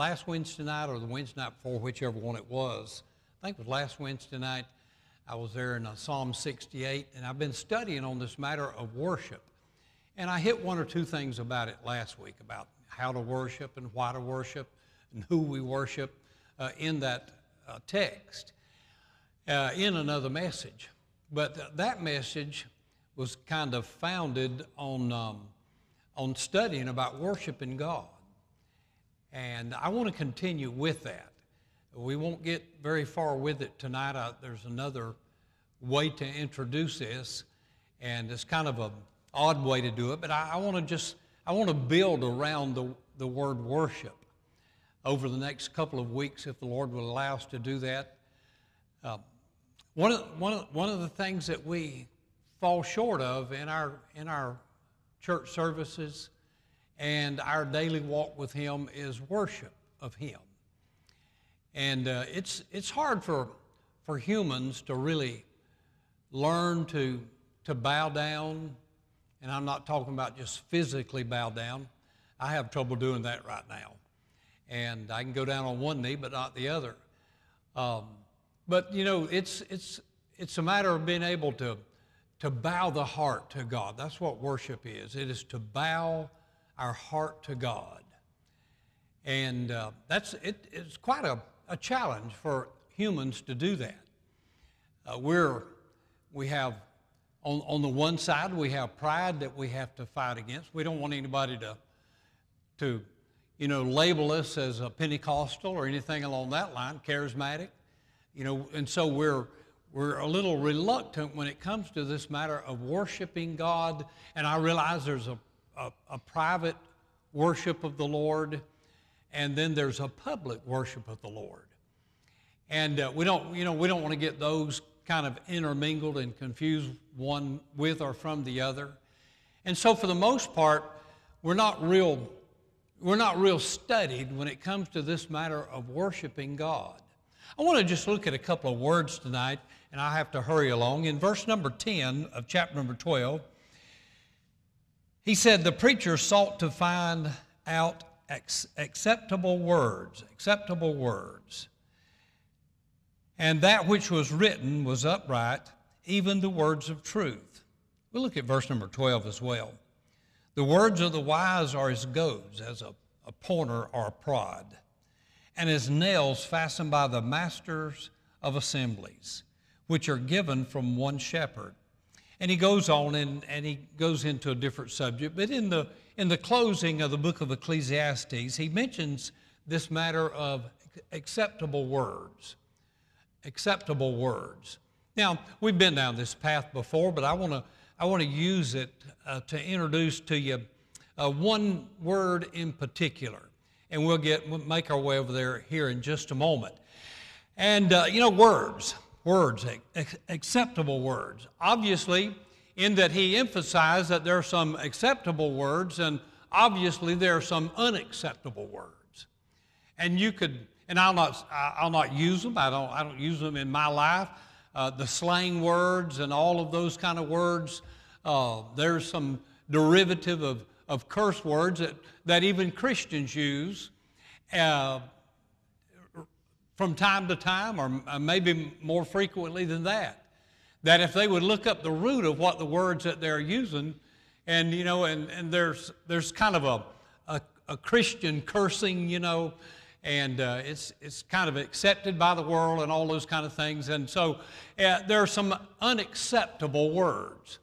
Last Wednesday night or the Wednesday night before, whichever one it was, I think it was last Wednesday night, I was there in uh, Psalm 68, and I've been studying on this matter of worship. And I hit one or two things about it last week about how to worship and why to worship and who we worship uh, in that uh, text uh, in another message. But th- that message was kind of founded on, um, on studying about worshiping God. And I want to continue with that. We won't get very far with it tonight. I, there's another way to introduce this, and it's kind of an odd way to do it, but I, I want to just I want to build around the, the word worship over the next couple of weeks, if the Lord will allow us to do that. Uh, one, of, one, of, one of the things that we fall short of in our, in our church services and our daily walk with Him is worship of Him. And uh, it's, it's hard for, for humans to really learn to, to bow down. And I'm not talking about just physically bow down. I have trouble doing that right now. And I can go down on one knee, but not the other. Um, but, you know, it's, it's, it's a matter of being able to, to bow the heart to God. That's what worship is. It is to bow our heart to God. And uh, that's, it, it's quite a, a challenge for humans to do that. Uh, we're, we have, on, on the one side, we have pride that we have to fight against. We don't want anybody to, to you know, label us as a Pentecostal or anything along that line, charismatic. You know, and so we're, we're a little reluctant when it comes to this matter of worshiping God. And I realize there's a, a, a private worship of the Lord and then there's a public worship of the Lord. And uh, we don't, you know, we don't want to get those kind of intermingled and confused one with or from the other. And so for the most part, we're not real, we're not real studied when it comes to this matter of worshiping God. I want to just look at a couple of words tonight, and I have to hurry along. In verse number 10 of chapter number 12, he said, The preacher sought to find out acceptable words, acceptable words. And that which was written was upright, even the words of truth. We'll look at verse number 12 as well. The words of the wise are as goads, as a, a pointer or a prod, and as nails fastened by the masters of assemblies, which are given from one shepherd. And he goes on and, and he goes into a different subject, but in the in the closing of the book of Ecclesiastes, he mentions this matter of acceptable words. Acceptable words. Now, we've been down this path before, but I want to I want to use it uh, to introduce to you uh, one word in particular, and we'll get we'll make our way over there here in just a moment. And uh, you know, words, words, acceptable words. Obviously, in that he emphasized that there are some acceptable words and obviously there are some unacceptable words. And you could, and I'll not, I'll not use them. I don't, I don't use them in my life. Uh, the slang words and all of those kind of words. Uh, there's some derivative of, of curse words that, that even Christians use uh, from time to time, or uh, maybe more frequently than that that if they would look up the root of what the words that they're using, and you know, and, and there's there's kind of a, a, a Christian cursing, you know, and uh, it's it's kind of accepted by the world and all those kind of things, and so uh, there are some unacceptable words.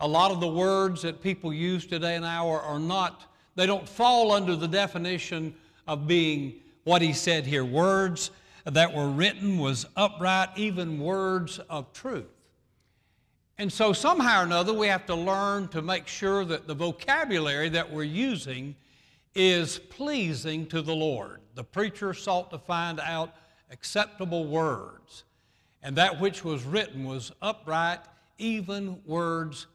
A lot of the words that people use today and now are, are not they don't fall under the definition of being what he said here. Words that were written was upright, even words of truth. And so, somehow or another, we have to learn to make sure that the vocabulary that we're using is pleasing to the Lord. The preacher sought to find out acceptable words. And that which was written was upright, even words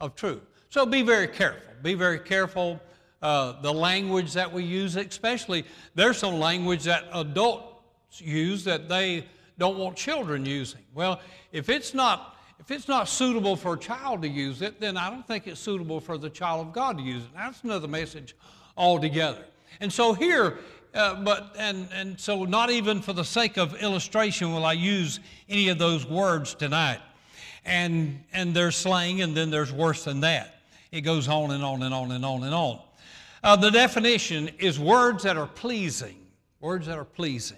of truth. So be very careful. Be very careful uh, the language that we use, especially there's some language that adults use that they don't want children using. Well, if it's not if it's not suitable for a child to use it, then I don't think it's suitable for the child of God to use it. That's another message altogether. And so here, uh, but and and so not even for the sake of illustration will I use any of those words tonight. And and there's slang, and then there's worse than that. It goes on and on and on and on and on. Uh, the definition is words that are pleasing. Words that are pleasing.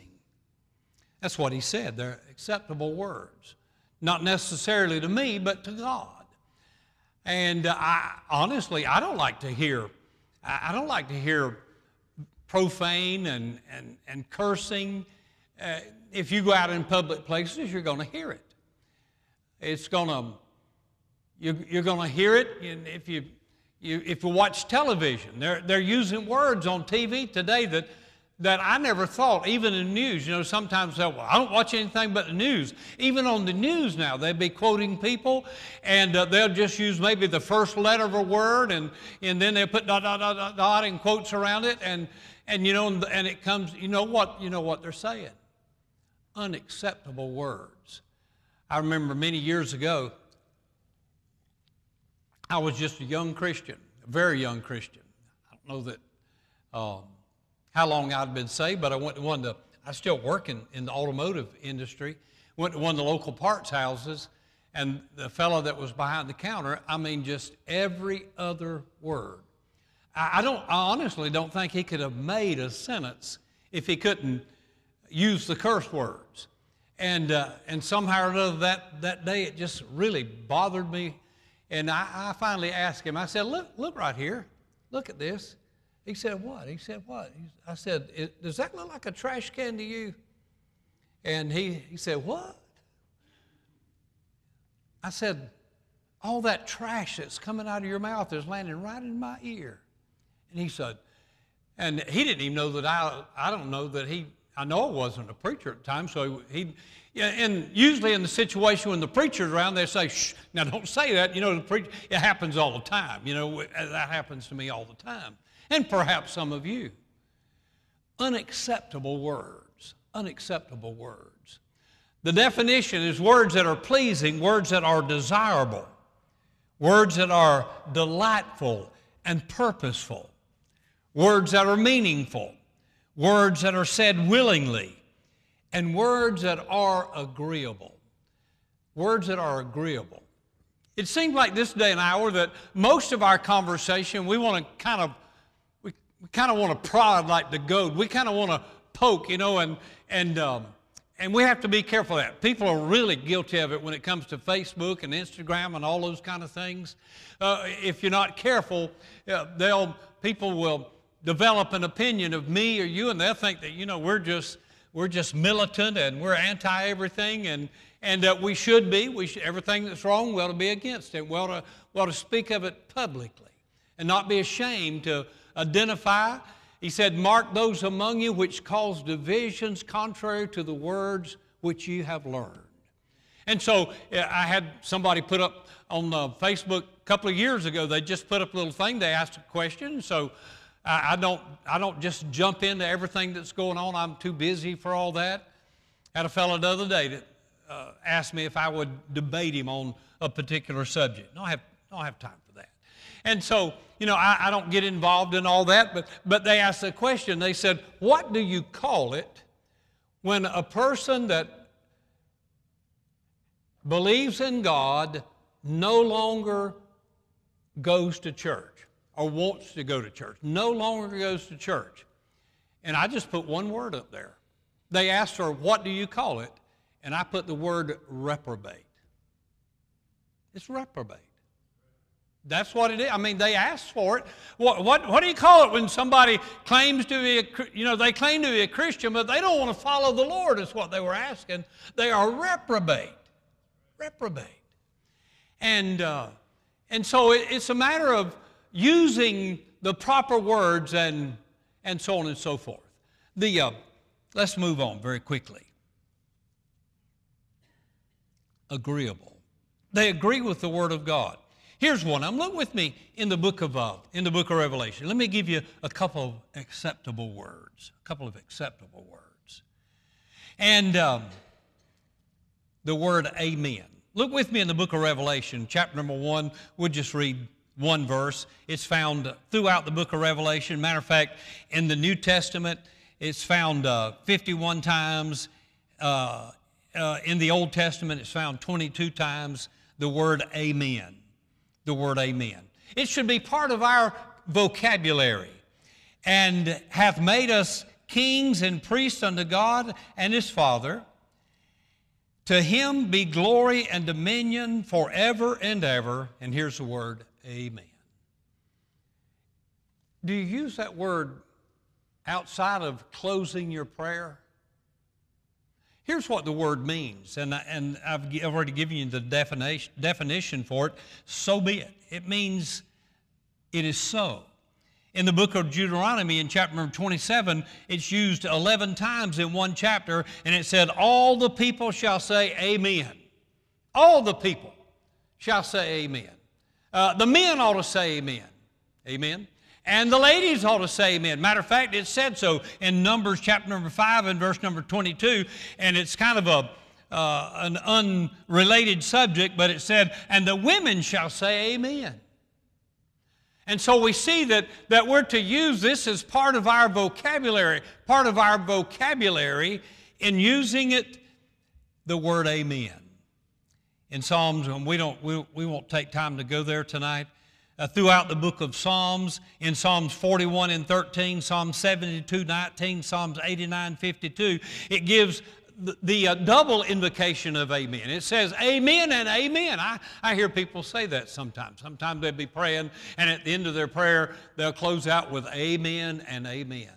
That's what he said. They're acceptable words. Not necessarily to me, but to God. And uh, I, honestly, I don't like to hear, I don't like to hear profane and, and, and cursing. Uh, if you go out in public places, you're going to hear it. It's going to, you're, you're going to hear it. And if you, you, if you watch television, they're, they're using words on TV today that that I never thought, even in the news, you know, sometimes they'll, well, I don't watch anything but the news. Even on the news now, they'll be quoting people and uh, they'll just use maybe the first letter of a word and, and then they'll put dot, dot, dot, dot, dot and quotes around it. And, and, you know, and it comes, you know what, you know what they're saying? Unacceptable words. I remember many years ago, I was just a young Christian, a very young Christian. I don't know that. Um, how long I'd been saved, but I went to one of the, I still work in, in the automotive industry, went to one of the local parts houses, and the fellow that was behind the counter, I mean, just every other word. I, I don't, I honestly don't think he could have made a sentence if he couldn't use the curse words. And, uh, and somehow or another that, that day it just really bothered me. And I, I finally asked him, I said, look, look right here. Look at this. He said, What? He said, What? I said, Does that look like a trash can to you? And he, he said, What? I said, All that trash that's coming out of your mouth is landing right in my ear. And he said, and he didn't even know that I, I don't know that he, I know I wasn't a preacher at the time, so he, and usually in the situation when the preacher's around, they say, shh, now don't say that. You know, the preacher, it happens all the time. You know, uh, that happens to me all the time and perhaps some of you. Unacceptable words. Unacceptable words. The definition is words that are pleasing, words that are desirable, words that are delightful and purposeful, words that are meaningful, words that are said willingly, and words that are agreeable. Words that are agreeable. It seems like this day and hour that most of our conversation, we want to kind of we we kind of want to prod like the goat. We kind of want to poke, you know, and, and, um, and we have to be careful of that. People are really guilty of it when it comes to Facebook and Instagram and all those kind of things. Uh, if you're not careful, uh, they'll, people will develop an opinion of me or you, and they'll think that, you know, we're just, we're just militant and we're anti everything, and, and that we should be. We should, everything that's wrong, we ought to be against it. We ought, to, we ought to speak of it publicly and not be ashamed to identify. He said, Mark those among you which cause divisions contrary to the words which you have learned. And so I had somebody put up on uh, Facebook a couple of years ago, they just put up a little thing, they asked a question. So I, I don't, I don't just jump into everything that's going on, I'm too busy for all that. Had a fellow the other day that uh, asked me if I would debate him on a particular subject. No, I have, no, I have time for that. And so you know, I, I, don't get involved in all that, but, but they asked a question. They said, What do you call it when a person that believes in God no longer goes to church or wants to go to church, no longer goes to church? And I just put one word up there. They asked her, What do you call it? And I put the word reprobate. It's reprobate. That's what it is. I mean, they asked for it. What, what, what do you call it when somebody claims to be, a, you know, they claim to be a Christian, but they don't want to follow the Lord, is what they were asking. They are reprobate. Reprobate. And, uh, and so it, it's a matter of using the proper words and, and so on and so forth. The, uh, let's move on very quickly. Agreeable. They agree with the Word of God. Here's one. I'm look with me in the book of uh, in the book of Revelation. Let me give you a couple of acceptable words. A couple of acceptable words. And um, the word Amen. Look with me in the book of Revelation, chapter number one. We'll just read one verse. It's found throughout the book of Revelation. Matter of fact, in the New Testament, it's found uh, 51 times. Uh, uh, in the Old Testament, it's found 22 times the word Amen. The word Amen. It should be part of our vocabulary and hath made us kings and priests unto God and his Father. To him be glory and dominion forever and ever. And here's the word, Amen. Do you use that word outside of closing your prayer? Here's what the word means, and, and I've already given you the definition, definition for it. So be it. It means it is so. In the book of Deuteronomy, in chapter number 27, it's used 11 times in one chapter, and it said, All the people shall say amen. All the people shall say amen. Uh, the men ought to say amen. Amen. And the ladies ought to say amen. Matter of fact, it said so in Numbers chapter number 5 and verse number 22, and it's kind of a uh, an unrelated subject, but it said, And the women shall say amen. And so we see that, that we're to use this as part of our vocabulary, part of our vocabulary in using it, the word amen. In Psalms, and we, don't, we, we won't take time to go there tonight, uh, throughout the book of Psalms, in Psalms 41 and 13, Psalm 72, 19, Psalms 89, 52, it gives the, the uh, double invocation of amen. It says amen and amen. I, I hear people say that sometimes. Sometimes they'll be praying, and at the end of their prayer, they'll close out with amen and amen.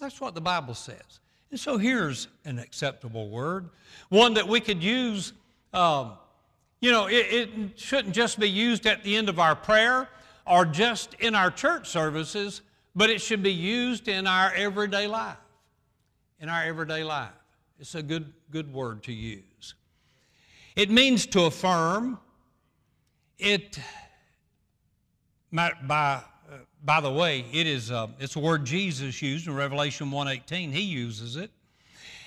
That's what the Bible says. And so here's an acceptable word, one that we could use. Um, you know, it, it shouldn't just be used at the end of our prayer or just in our church services, but it should be used in our everyday life. In our everyday life. It's a good, good word to use. It means to affirm. It, by, uh, by the way, it is uh, it's a word Jesus used in Revelation 1.18. He uses it.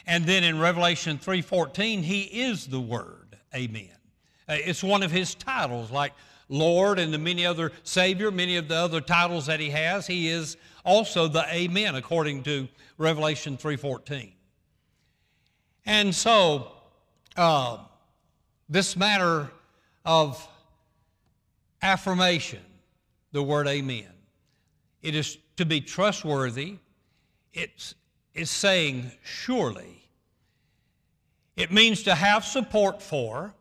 And then in Revelation 3.14, he is the word. Amen. Uh, it's one of his titles, like Lord and the many other Savior, many of the other titles that he has. He is also the Amen, according to Revelation 3.14. And so, uh, this matter of affirmation, the word amen, it is to be trustworthy. It's, it's saying surely. It means to have support for,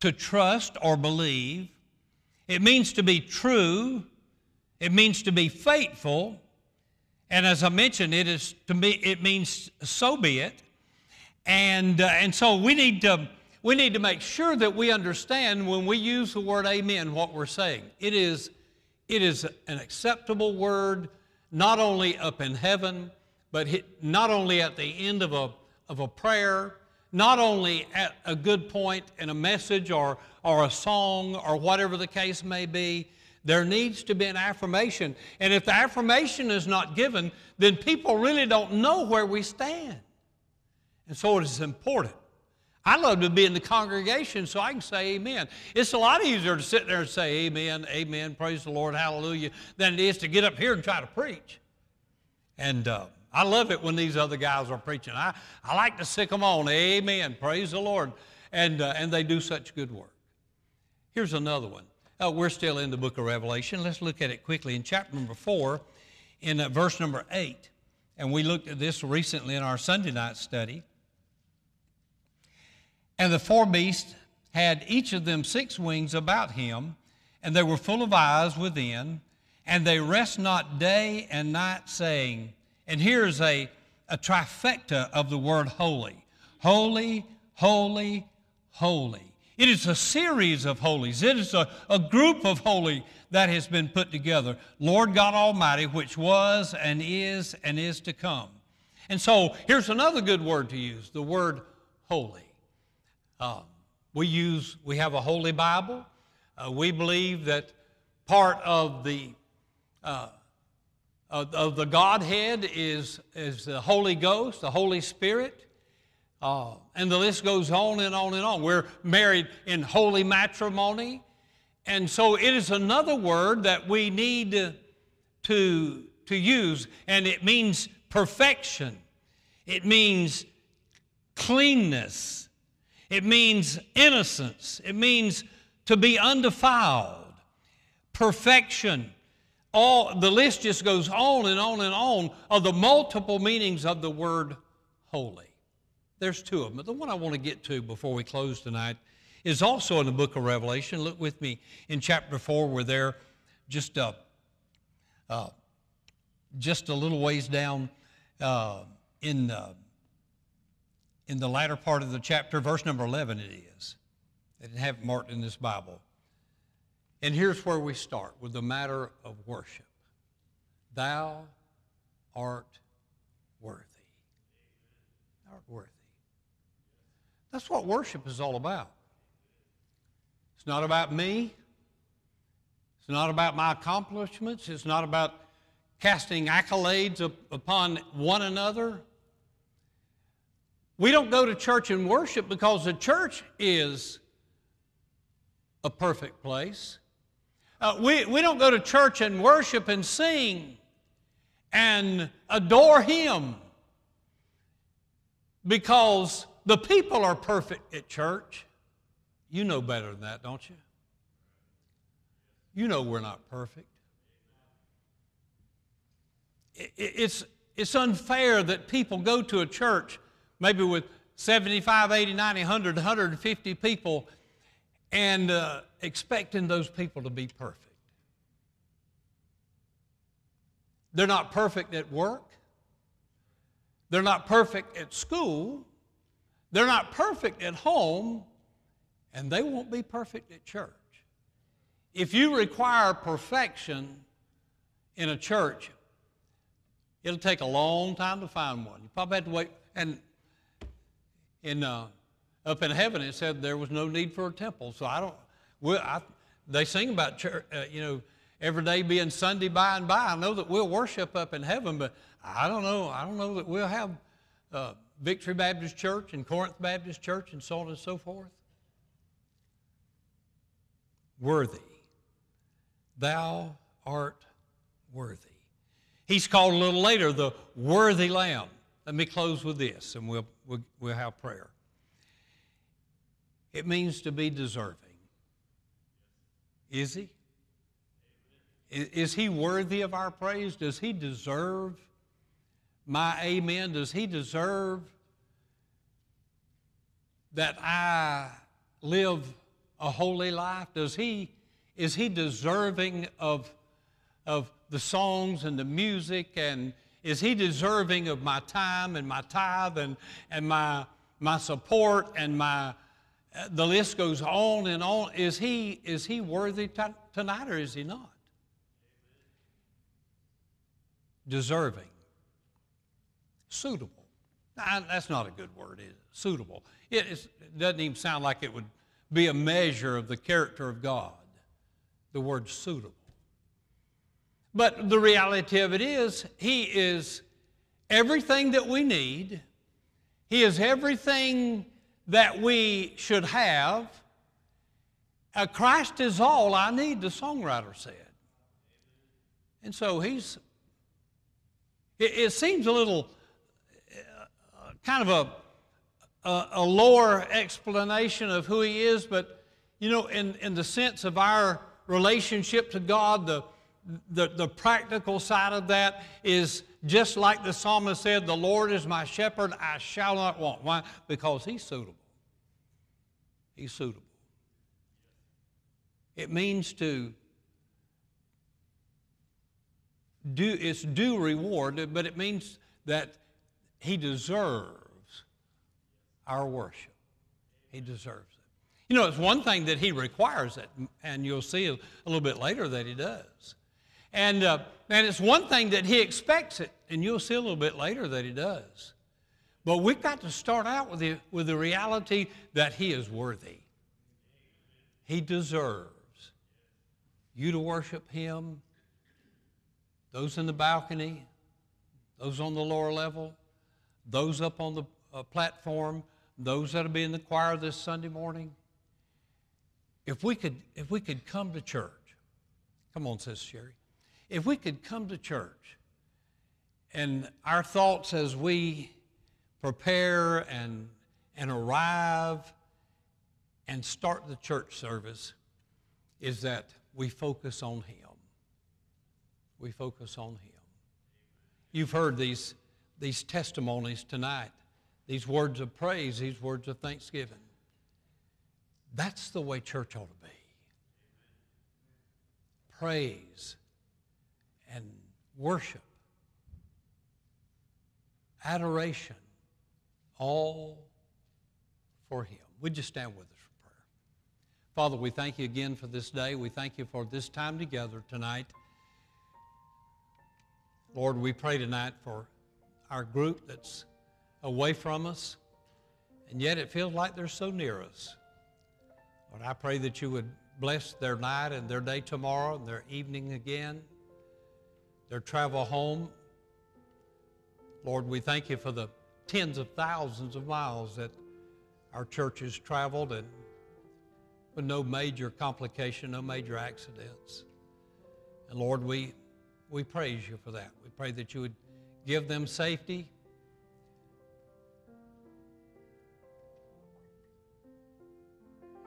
to trust or believe. It means to be true. It means to be faithful. And as I mentioned, it is to me, it means so be it. And, uh, and so we need, to, we need to make sure that we understand when we use the word amen what we're saying. It is, it is an acceptable word, not only up in heaven, but not only at the end of a, of a prayer, not only at a good point in a message or, or a song or whatever the case may be, there needs to be an affirmation. And if the affirmation is not given, then people really don't know where we stand. And so it is important. I love to be in the congregation so I can say amen. It's a lot easier to sit there and say amen, amen, praise the Lord, hallelujah, than it is to get up here and try to preach. And uh, I love it when these other guys are preaching. I, I like to sic them on, amen, praise the Lord. And, uh, and they do such good work. Here's another one. Uh, we're still in the book of Revelation. Let's look at it quickly. In chapter number 4, in uh, verse number 8, and we looked at this recently in our Sunday night study. And the four beasts had each of them six wings about him, and they were full of eyes within, and they rest not day and night, saying, and here's a, a trifecta of the word holy holy, holy, holy. It is a series of holies. It is a, a group of holy that has been put together. Lord God Almighty, which was and is and is to come. And so here's another good word to use the word holy. Uh, we use, we have a Holy Bible. Uh, we believe that part of the uh, of, of, the Godhead is, is the Holy Ghost, the Holy Spirit. Uh, and the list goes on and on and on. We're married in holy matrimony. And so it is another word that we need to, to, to use, and it means perfection. It means cleanness. It means innocence. It means to be undefiled, perfection. All the list just goes on and on and on of the multiple meanings of the word holy. There's two of them. But the one I want to get to before we close tonight is also in the book of Revelation. Look with me in chapter 4. We're there just, uh, uh, just a little ways down uh, in, uh, in the latter part of the chapter, verse number 11 it is. They didn't have marked in this Bible. And here's where we start with the matter of worship. Thou art worthy. Thou art worthy. That's what worship is all about. It's not about me. It's not about my accomplishments. It's not about casting accolades upon one another. We don't go to church and worship because the church is a perfect place. Uh, we, we don't go to church and worship and sing and adore Him because the people are perfect at church. You know better than that, don't you? You know we're not perfect. It's, it's unfair that people go to a church, maybe with 75, 80, 90, 100, 150 people, and uh, expecting those people to be perfect. They're not perfect at work. They're not perfect at school. They're not perfect at home and they won't be perfect at church. If you require perfection in a church, it'll take a long time to find one. You probably have to wait. And in uh, up in heaven, it said there was no need for a temple. So I don't. We, I, they sing about church, uh, you know, every day being Sunday by and by. I know that we'll worship up in heaven, but I don't know. I don't know that we'll have uh, Victory Baptist Church and Corinth Baptist Church and so on and so forth worthy. Thou art worthy. He's called a little later the worthy lamb. Let me close with this and we'll, we'll, we'll have prayer. It means to be deserving. Is he? Is he worthy of our praise? Does he deserve my amen? Does he deserve that I live a holy life? Does he, is he deserving of, of the songs and the music? And is he deserving of my time and my tithe and, and my, my support and my, the list goes on and on. Is he, is he worthy tonight or is he not? Deserving. Suitable. That's not a good word, is it? Suitable. It, it doesn't even sound like it would be a measure of the character of God. The word suitable. But the reality of it is, He is everything that we need, He is everything that we should have. Uh, Christ is all I need, the songwriter said. And so He's, it, it seems a little uh, kind of a a, a lower explanation of who He is, but you know, in, in the sense of our relationship to God, the, the, the practical side of that is just like the psalmist said, The Lord is my shepherd, I shall not want. Why? Because He's suitable. He's suitable. It means to do, it's due reward, but it means that He deserves our worship. He deserves it. You know, it's one thing that He requires it, and you'll see a, little bit later that He does. And, uh, and it's one thing that He expects it, and you'll see a little bit later that He does. But we've got to start out with the, with the reality that He is worthy. He deserves you to worship Him, those in the balcony, those on the lower level, those up on the uh, platform, those that'll be in the choir this Sunday morning. If we could, if we could come to church, come on, Sister Sherry. If we could come to church and our thoughts as we prepare and, and arrive and start the church service is that we focus on Him. We focus on Him. You've heard these, these testimonies tonight, these words of praise, these words of thanksgiving. That's the way church ought to be. Praise and worship, adoration, all for Him. Would you stand with us for prayer? Father, we thank you again for this day. We thank you for this time together tonight. Lord, we pray tonight for our group that's away from us, and yet it feels like they're so near us. Lord, I pray that you would bless their night and their day tomorrow and their evening again, their travel home. Lord, we thank you for the tens of thousands of miles that our church has traveled and with no major complication, no major accidents. And Lord, we, we praise you for that. We pray that you would give them safety.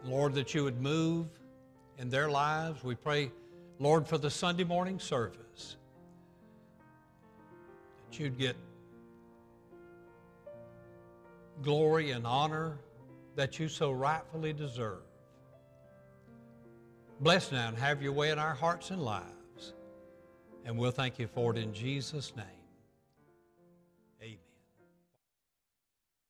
Lord, that you would move in their lives. We pray, Lord, for the Sunday morning service, that you'd get glory and honor that you so rightfully deserve. Bless now and have your way in our hearts and lives. And we'll thank you for it in Jesus' name.